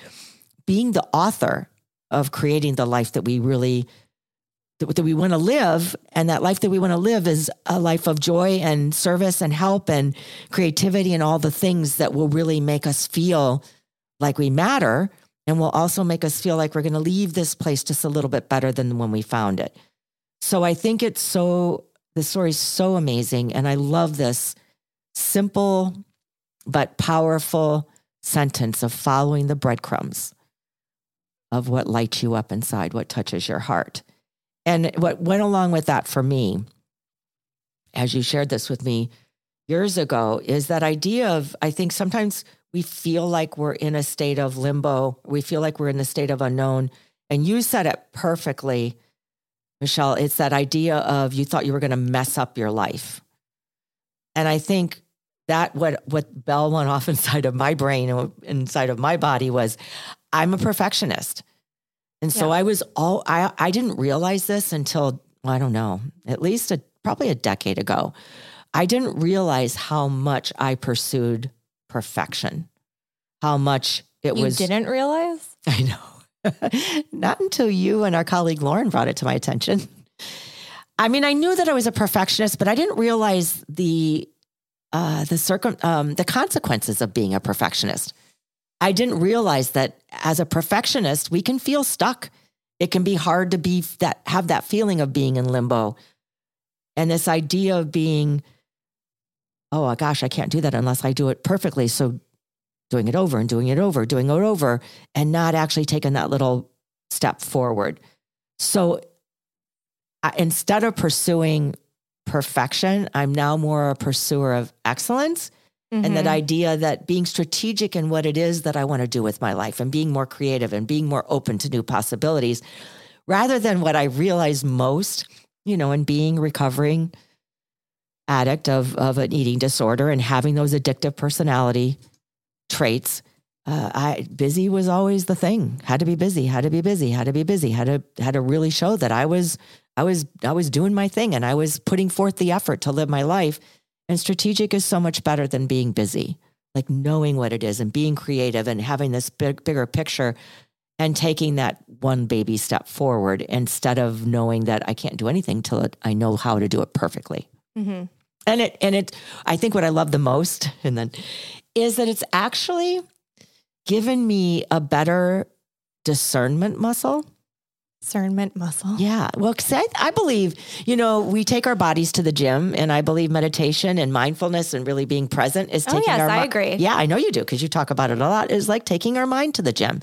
being the author of creating the life that we really that, that we want to live and that life that we want to live is a life of joy and service and help and creativity and all the things that will really make us feel like we matter and will also make us feel like we're going to leave this place just a little bit better than when we found it. So I think it's so the story is so amazing and I love this simple but powerful sentence of following the breadcrumbs of what lights you up inside, what touches your heart. And what went along with that for me, as you shared this with me years ago, is that idea of I think sometimes we feel like we're in a state of limbo, we feel like we're in a state of unknown. And you said it perfectly, Michelle. It's that idea of you thought you were going to mess up your life. And I think that what what bell went off inside of my brain and inside of my body was I'm a perfectionist. And so yeah. I was all I I didn't realize this until I don't know, at least a, probably a decade ago. I didn't realize how much I pursued perfection. How much it was you was didn't realize? I know. Not until you and our colleague Lauren brought it to my attention. I mean, I knew that I was a perfectionist, but I didn't realize the uh, the circum um, the consequences of being a perfectionist. I didn't realize that as a perfectionist, we can feel stuck. It can be hard to be that have that feeling of being in limbo. And this idea of being, oh gosh, I can't do that unless I do it perfectly. So doing it over and doing it over, doing it over, and not actually taking that little step forward. So I, instead of pursuing perfection, I'm now more a pursuer of excellence Mm-hmm. And that mm-hmm. idea that being strategic in what it is that I want to do with my life and being more creative and being more open to new possibilities, rather than what I realize most, you know, in being recovering addict of, of an eating disorder and having those addictive personality traits. Uh, I busy was always the thing. Had to be busy. Had to be busy. Had to be busy. Had to had to really show that I was I was I was doing my thing and I was putting forth the effort to live my life and strategic is so much better than being busy, like knowing what it is and being creative and having this big, bigger picture and taking that one baby step forward instead of knowing that I can't do anything till it, I know how to do it perfectly. Mm-hmm. And it, and it, I think what I love the most, and then is that it's actually given me a better discernment muscle discernment muscle. Yeah. Well, cause I, I believe, you know, we take our bodies to the gym, and I believe meditation and mindfulness and really being present is oh, taking oh, yes, our. I agree. Yeah, I know you do because you talk about it a lot. Is like taking our mind to the gym,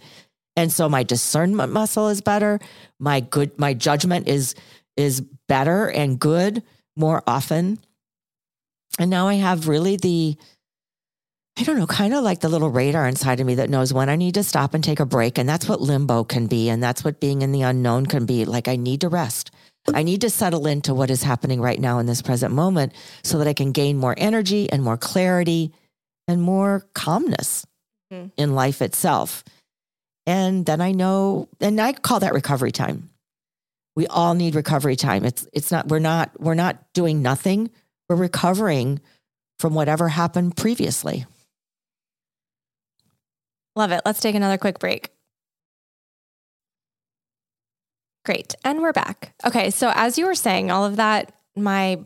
and so my discernment muscle is better. My good, my judgment is is better and good more often, and now I have really the I don't know, kind of like the little radar inside of me that knows when I need to stop and take a break. And that's what limbo can be. And that's what being in the unknown can be. Like, I need to rest. I need to settle into what is happening right now in this present moment so that I can gain more energy and more clarity and more calmness mm-hmm. in life itself. And then I know, and I call that recovery time. We all need recovery time. It's, it's not, we're not, we're not doing nothing. We're recovering from whatever happened previously. Love it. Let's take another quick break. Great. And we're back. Okay. So as you were saying all of that, my,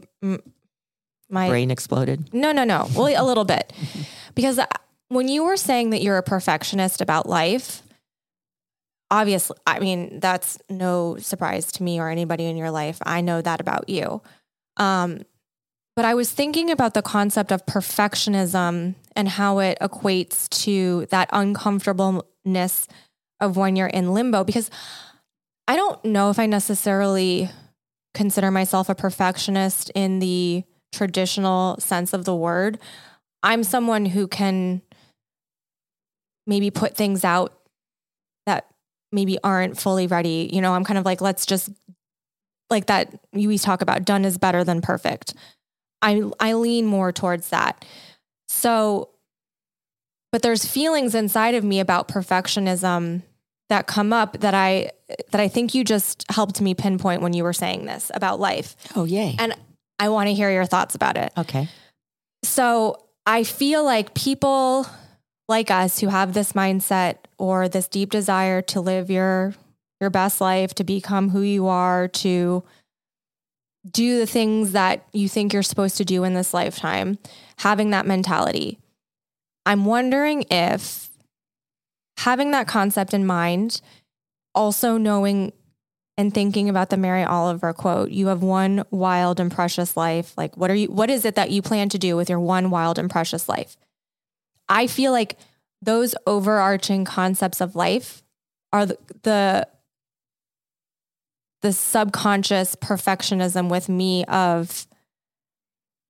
my brain exploded. No, no, no. Well, a little bit because when you were saying that you're a perfectionist about life, obviously, I mean, that's no surprise to me or anybody in your life. I know that about you. Um, but I was thinking about the concept of perfectionism and how it equates to that uncomfortableness of when you're in limbo because I don't know if I necessarily consider myself a perfectionist in the traditional sense of the word. I'm someone who can maybe put things out that maybe aren't fully ready. You know, I'm kind of like, let's just like that we talk about done is better than perfect. I I lean more towards that. So but there's feelings inside of me about perfectionism that come up that I that I think you just helped me pinpoint when you were saying this about life. Oh yay. And I want to hear your thoughts about it. Okay. So I feel like people like us who have this mindset or this deep desire to live your your best life, to become who you are, to do the things that you think you're supposed to do in this lifetime, having that mentality. I'm wondering if having that concept in mind, also knowing and thinking about the Mary Oliver quote, you have one wild and precious life. Like what are you what is it that you plan to do with your one wild and precious life? I feel like those overarching concepts of life are the, the the subconscious perfectionism with me of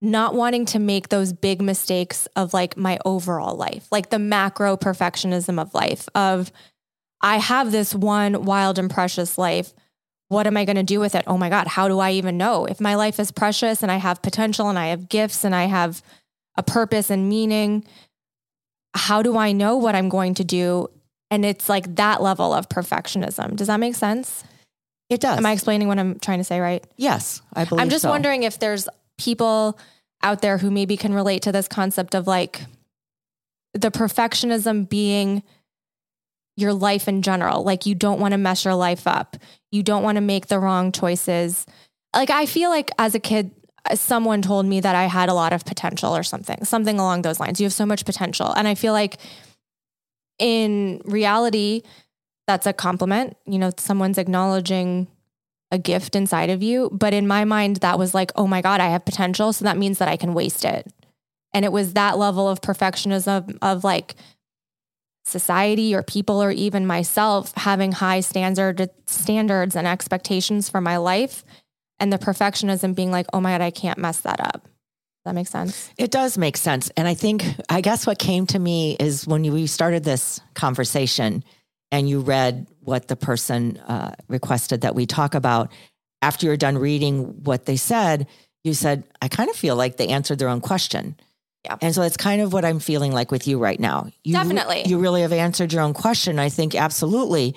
not wanting to make those big mistakes of like my overall life, like the macro perfectionism of life of I have this one wild and precious life. What am I going to do with it? Oh my God, how do I even know? If my life is precious and I have potential and I have gifts and I have a purpose and meaning, how do I know what I'm going to do? And it's like that level of perfectionism. Does that make sense? It does. Am I explaining what I'm trying to say right? Yes, I believe so. I'm just so. wondering if there's people out there who maybe can relate to this concept of like the perfectionism being your life in general. Like you don't want to mess your life up. You don't want to make the wrong choices. Like I feel like as a kid, uh, someone told me that I had a lot of potential or something, something along those lines. You have so much potential. And I feel like in reality, that's a compliment. You know, someone's acknowledging a gift inside of you. But in my mind, that was like, oh my God, I have potential. So that means that I can waste it. And it was that level of perfectionism of like society or people or even myself having high standard standards and expectations for my life. And the perfectionism being like, oh my God, I can't mess that up. That makes sense? It does make sense. And I think, I guess what came to me is when we started this conversation, and you read what the person uh, requested that we talk about, after you're done reading what they said, you said, I kind of feel like they answered their own question. Yeah. And so that's kind of what I'm feeling like with you right now. You, Definitely. You really have answered your own question. I think absolutely.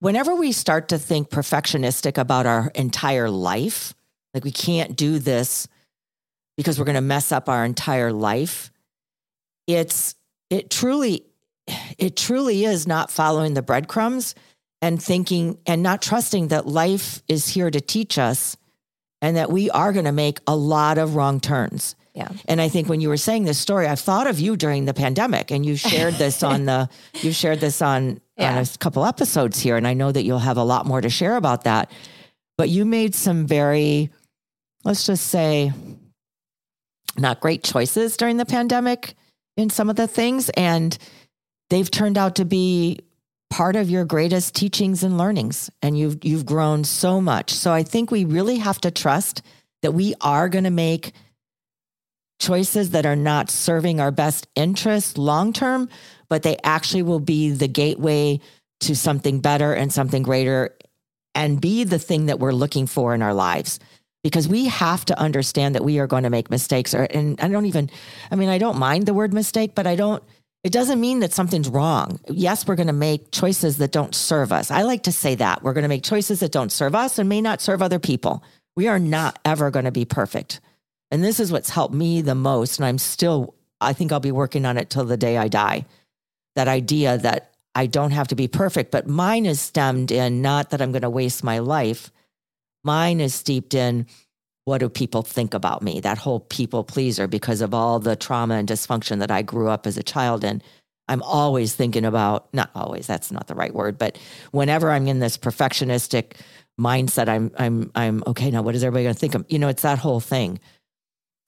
Whenever we start to think perfectionistic about our entire life, like we can't do this because we're going to mess up our entire life, it's, it truly it truly is not following the breadcrumbs and thinking and not trusting that life is here to teach us and that we are going to make a lot of wrong turns. Yeah. And I think when you were saying this story, I've thought of you during the pandemic and you shared this on the you shared this on, Yeah. on a couple episodes here. And I know that you'll have a lot more to share about that. But you made some very, let's just say, not great choices during the pandemic in some of the things. And they've turned out to be part of your greatest teachings and learnings and you've you've grown so much. So i think we really have to trust that we are going to make choices that are not serving our best interest long term but they actually will be the gateway to something better and something greater and be the thing that we're looking for in our lives. Because we have to understand that we are going to make mistakes or and I don't even I mean I don't mind the word mistake but I don't it doesn't mean that something's wrong. Yes, we're going to make choices that don't serve us. I like to say that. We're going to make choices that don't serve us and may not serve other people. We are not ever going to be perfect. And this is what's helped me the most. And I'm still, I think I'll be working on it till the day I die. that idea that I don't have to be perfect, but mine is stemmed in not that I'm going to waste my life. Mine is steeped in what do people think about me? That whole people pleaser because of all the trauma and dysfunction that I grew up as a child in. I'm always thinking about, not always, that's not the right word, but whenever I'm in this perfectionistic mindset, I'm, I'm, I'm okay. Now, what is everybody going to think of? You know, it's that whole thing.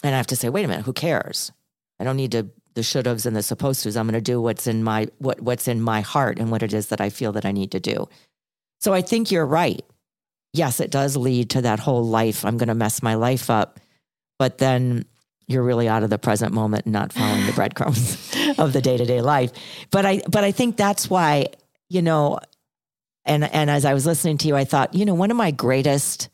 And I have to say, wait a minute, who cares? I don't need to the should haves and the supposed tos. I'm going to do what's in my what what's in my heart and what it is that I feel that I need to do. So I think you're right. Yes, it does lead to that whole life. I'm going to mess my life up, but then you're really out of the present moment and not following the breadcrumbs of the day to day life. But I but I think that's why you know, and and as I was listening to you, I thought you know one of my greatest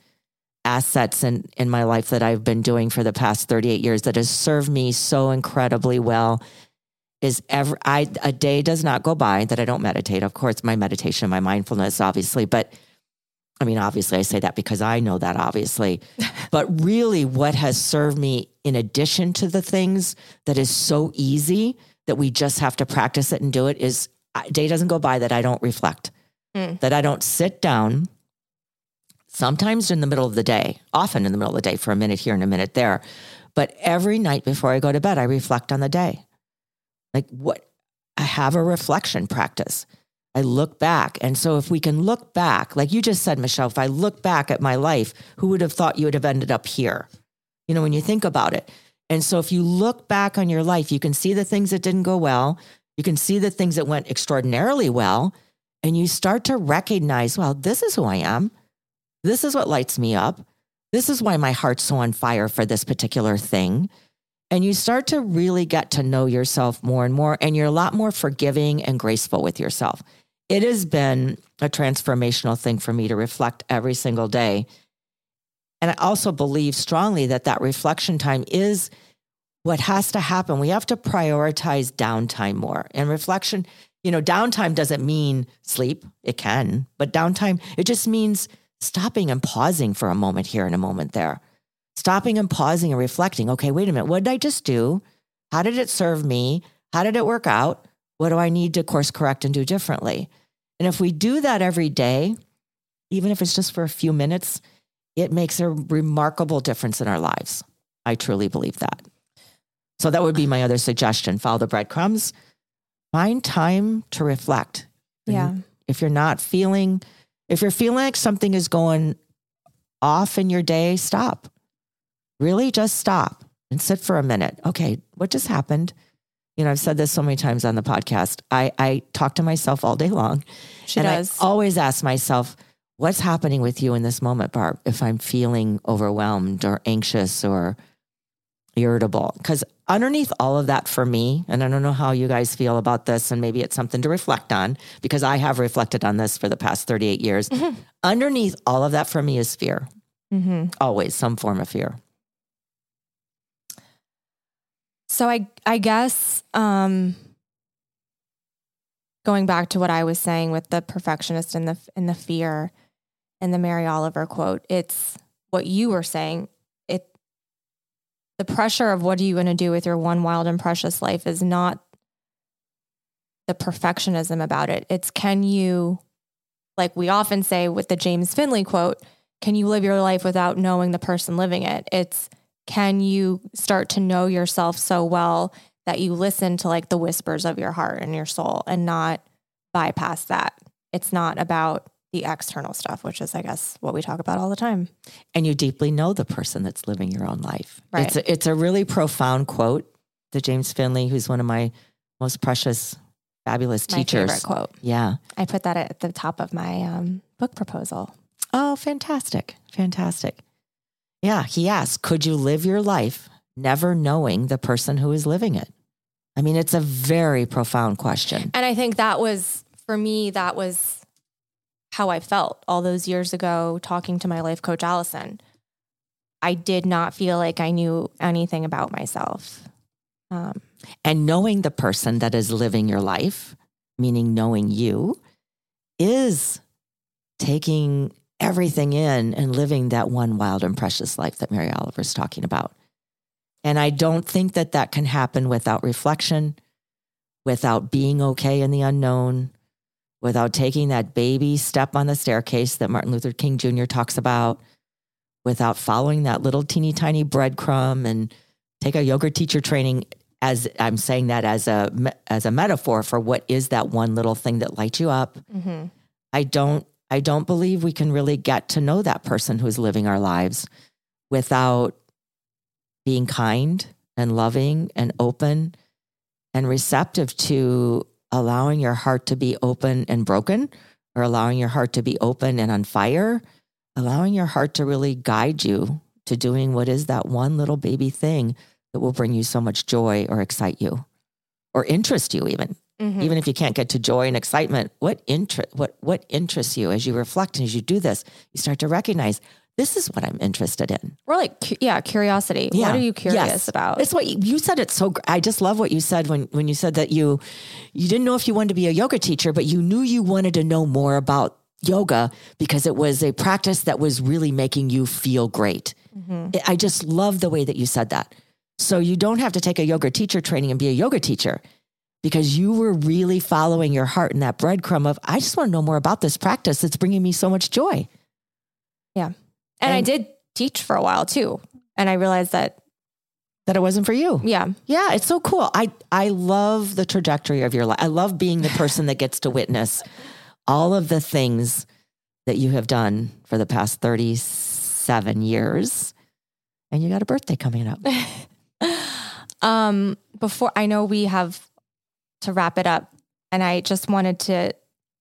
assets in, in my life that I've been doing for the past 38 years that has served me so incredibly well is every I a day does not go by that I don't meditate. Of course, my meditation, my mindfulness, obviously, but I mean, obviously, I say that because I know that, obviously. but really, what has served me in addition to the things that is so easy that we just have to practice it and do it is a day doesn't go by that I don't reflect, mm. that I don't sit down sometimes in the middle of the day, often in the middle of the day for a minute here and a minute there. But every night before I go to bed, I reflect on the day. Like what I have a reflection practice. I look back. And so if we can look back, like you just said, Michelle, if I look back at my life, who would have thought you would have ended up here? You know, when you think about it. And so if you look back on your life, you can see the things that didn't go well. You can see the things that went extraordinarily well. And you start to recognize, well, this is who I am. This is what lights me up. This is why my heart's so on fire for this particular thing. And you start to really get to know yourself more and more, and you're a lot more forgiving and graceful with yourself. It has been a transformational thing for me to reflect every single day. And I also believe strongly that that reflection time is what has to happen. We have to prioritize downtime more. And reflection, you know, downtime doesn't mean sleep, it can, but downtime, it just means stopping and pausing for a moment here and a moment there. Stopping and pausing and reflecting. Okay, wait a minute. What did I just do? How did it serve me? How did it work out? What do I need to course correct and do differently? And if we do that every day, even if it's just for a few minutes, it makes a remarkable difference in our lives. I truly believe that. So that would be my other suggestion. Follow the breadcrumbs. Find time to reflect. Yeah. if you're not feeling if you're feeling like something is going off in your day, stop. Really just stop and sit for a minute. Okay, what just happened? You know, I've said this so many times on the podcast. I, I talk to myself all day long. She and does. I always ask myself, what's happening with you in this moment, Barb, if I'm feeling overwhelmed or anxious or irritable? Because underneath all of that for me, and I don't know how you guys feel about this, and maybe it's something to reflect on because I have reflected on this for the past 38 years. Mm-hmm. Underneath all of that for me is fear. Mm-hmm. Always some form of fear. So I I guess um, going back to what I was saying with the perfectionist and the and the fear and the Mary Oliver quote, it's what you were saying It the pressure of what are you going to do with your one wild and precious life is not the perfectionism about it. It's can you, like we often say with the James Finley quote, can you live your life without knowing the person living it? It's can you start to know yourself so well that you listen to like the whispers of your heart and your soul and not bypass that? It's not about the external stuff, which is, I guess, what we talk about all the time. And you deeply know the person that's living your own life. Right. It's a, it's a really profound quote to James Finley, who's one of my most precious, fabulous my teachers. Favorite quote. Yeah. I put that at the top of my um, book proposal. Oh, fantastic. Fantastic. Yeah. He asked, could you live your life never knowing the person who is living it? I mean, it's a very profound question. And I think that was, for me, that was how I felt all those years ago talking to my life coach, Allison. I did not feel like I knew anything about myself. Um, and knowing the person that is living your life, meaning knowing you, is taking everything in and living that one wild and precious life that Mary Oliver is talking about. And I don't think that that can happen without reflection, without being okay in the unknown, without taking that baby step on the staircase that Martin Luther King Jr. talks about, without following that little teeny tiny breadcrumb and take a yoga teacher training as I'm saying that as a as a metaphor for what is that one little thing that lights you up. Mm-hmm. I don't I don't believe we can really get to know that person who's living our lives without being kind and loving and open and receptive to allowing your heart to be open and broken or allowing your heart to be open and on fire, allowing your heart to really guide you to doing what is that one little baby thing that will bring you so much joy or excite you or interest you even. Mhm. Even if you can't get to joy and excitement, what interest what what interests you as you reflect and as you do this, you start to recognize this is what I'm interested in. Or like, cu- yeah, curiosity. Yeah. What are you curious Yes. about? It's what you, you said. It's so. I just love what you said when when you said that you you didn't know if you wanted to be a yoga teacher, but you knew you wanted to know more about yoga because it was a practice that was really making you feel great. Mhm. I- I just love the way that you said that. So you don't have to take a yoga teacher training and be a yoga teacher because you were really following your heart in that breadcrumb of I just want to know more about this practice. It's bringing me so much joy. Yeah. and, I did teach for a while too. And I realized that, That it wasn't for you. yeah, Yeah, it's so cool. I I love the trajectory of your life. I love being the person that gets to witness all of the things that you have done for the past 37 years. And you got a birthday coming up. um, before I know we have to wrap it up, and I just wanted to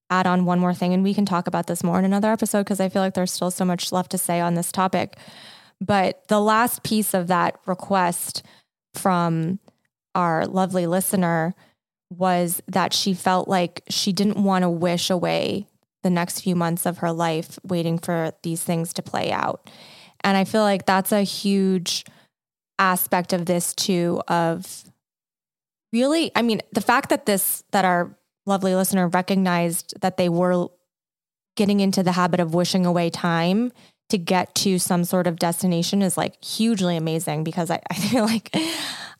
add on one more thing, and we can talk about this more in another episode because I feel like there's still so much left to say on this topic. But the last piece of that request from our lovely listener was that she felt like she didn't want to wish away the next few months of her life waiting for these things to play out. And I feel like that's a huge aspect of this too of really I mean the fact that this that our lovely listener recognized that they were getting into the habit of wishing away time to get to some sort of destination is like hugely amazing because I, I feel like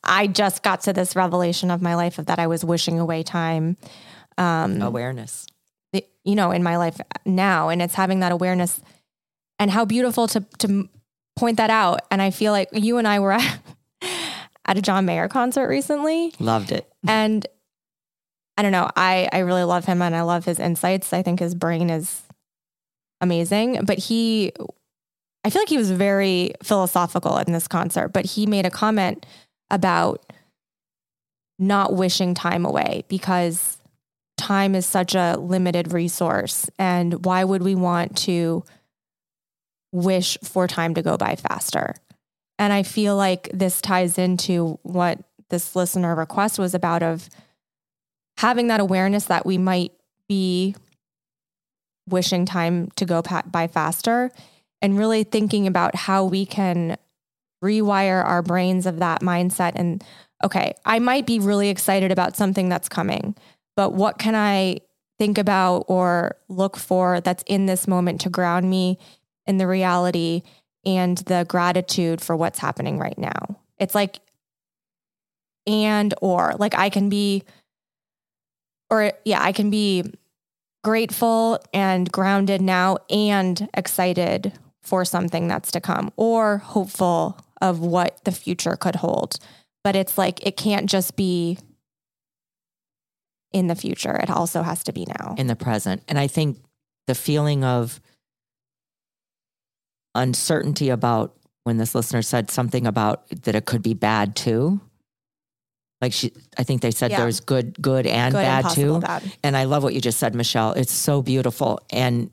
I just got to this revelation of my life of that I was wishing away time um Awareness. the- you know in my life now and it's having that awareness and how beautiful to to point that out and i feel like you and i were at, at a john mayer concert recently. Loved it. and i don't know i i really love him and i love his insights. I think his brain is amazing but he i feel like he was very philosophical in this concert but he made a comment about not wishing time away because time is such a limited resource and why would we want to wish for time to go by faster and i feel like this ties into what this listener request was about of having that awareness that we might be wishing time to go by faster and really thinking about how we can rewire our brains of that mindset and okay i might be really excited about something that's coming but what can I think about or look for that's in this moment to ground me in the reality and the gratitude for what's happening right now? It's like, and or like I can be, or yeah, I can be grateful and grounded now and excited for something that's to come or hopeful of what the future could hold. But it's like, it can't just be in the future. It also has to be now. in the present. And I think the feeling of uncertainty about when this listener said something about that it could be bad too. Like she, I think they said Yeah. there's good, good and Good bad and too. bad. And I love what you just said, Michelle. It's so beautiful. And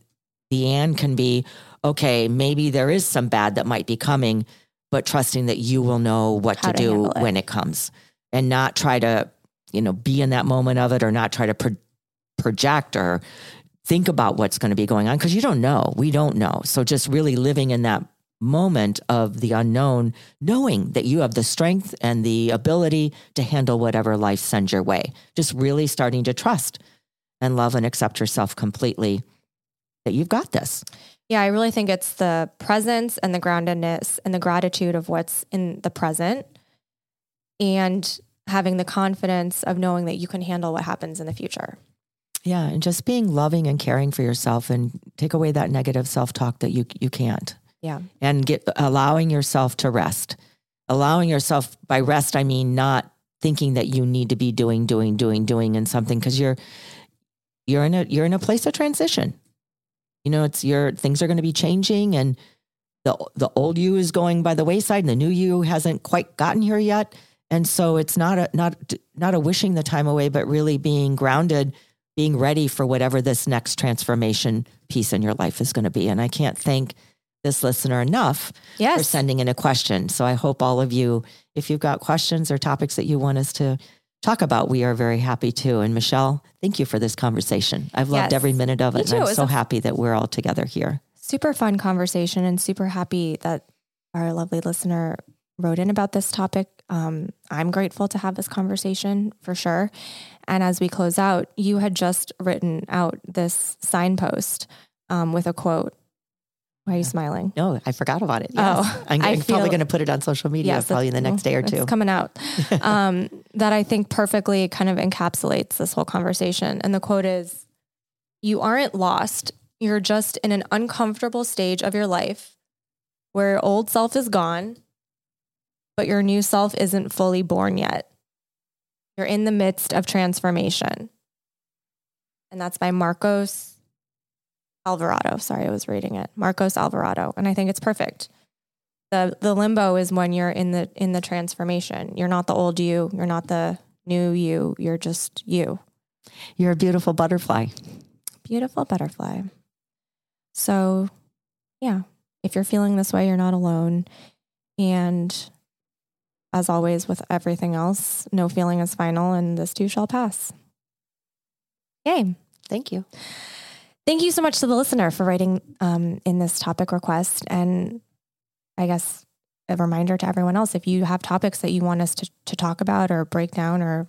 the and can be, okay, maybe there is some bad that might be coming, but trusting that you will know what to, to do it. when it comes and not try to, you know, be in that moment of it or not try to pro- project or think about what's going to be going on because you don't know. We don't know. So just really living in that moment of the unknown, knowing that you have the strength and the ability to handle whatever life sends your way. Just really starting to trust and love and accept yourself completely that you've got this. Yeah, I really think it's the presence and the groundedness and the gratitude of what's in the present and having the confidence of knowing that you can handle what happens in the future. Yeah, and just being loving and caring for yourself and take away that negative self-talk that you you can't. Yeah. And get allowing yourself to rest. Allowing yourself by rest I mean not thinking that you need to be doing doing doing doing and something because you're you're in a you're in a place of transition. You know, it's your things are going to be changing and the the old you is going by the wayside and the new you hasn't quite gotten here yet. And so it's not a not not a wishing the time away, but really being grounded, being ready for whatever this next transformation piece in your life is going to be. And I can't thank this listener enough Yes. for sending in a question. So I hope all of you, if you've got questions or topics that you want us to talk about, we are very happy to. And Michelle, thank you for this conversation. I've loved Yes. every minute of it. And I'm so happy that we're all together here. super fun conversation and super happy that our lovely listener wrote in about this topic. Um, I'm grateful to have this conversation for sure. And as we close out, you had just written out this signpost um, with a quote. Why are you smiling? No, I forgot about it. Oh, I'm, I I'm feel- probably going to put it on social media Yes, probably in the next day or two. it's coming out. um, that I think perfectly kind of encapsulates this whole conversation. And the quote is You aren't lost. You're just in an uncomfortable stage of your life where your old self is gone, but your new self isn't fully born yet. You're in the midst of transformation. And that's by Marcos Alvarado. Sorry, I was reading it. Marcos Alvarado. And I think it's perfect the the limbo is when you're in the in the transformation. You're not the old you. You're not the new you. You're just you. You're a beautiful butterfly. Beautiful butterfly. So, yeah, if you're feeling this way, you're not alone. And as always, with everything else, no feeling is final, and this too shall pass. Yay. Thank you. Thank you so much to the listener for writing um, in this topic request. And I guess a reminder to everyone else if you have topics that you want us to, to talk about or break down or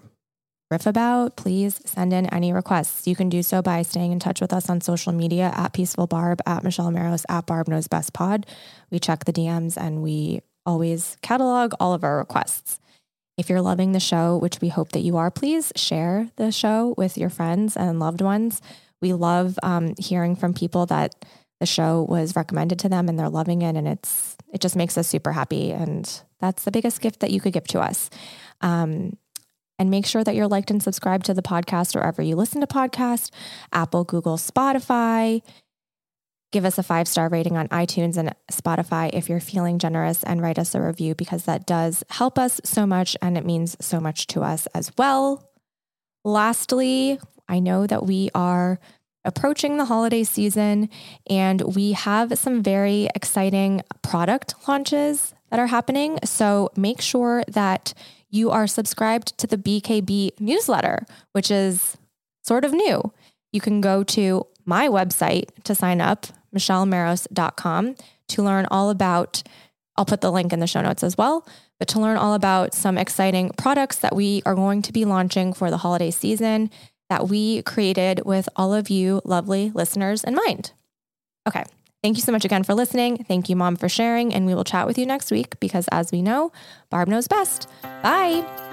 riff about, please send in any requests. You can do so by staying in touch with us on social media at Peaceful Barb, at Michelle Maros, at Barb Knows Best Pod. We check the DMs and we always catalog all of our requests. If you're loving the show, which we hope that you are, please share the show with your friends and loved ones. We love um, hearing from people that the show was recommended to them and they're loving it, and it's it just makes us super happy, and that's the biggest gift that you could give to us. Um, and make sure that you're liked and subscribed to the podcast wherever you listen to podcasts, Apple, Google, Spotify. Give us a five star rating on iTunes and Spotify if you're feeling generous and write us a review because that does help us so much and it means so much to us as well. Lastly, I know that we are approaching the holiday season and we have some very exciting product launches that are happening. So make sure that you are subscribed to the BKB newsletter, which is sort of new. You can go to my website to sign up, michellemaros.com, to learn all about. I'll put the link in the show notes as well, but to learn all about some exciting products that we are going to be launching for the holiday season that we created with all of you lovely listeners in mind. Okay. Thank you so much again for listening. Thank you, Mom, for sharing. And we will chat with you next week because, as we know, Barb knows best. Bye.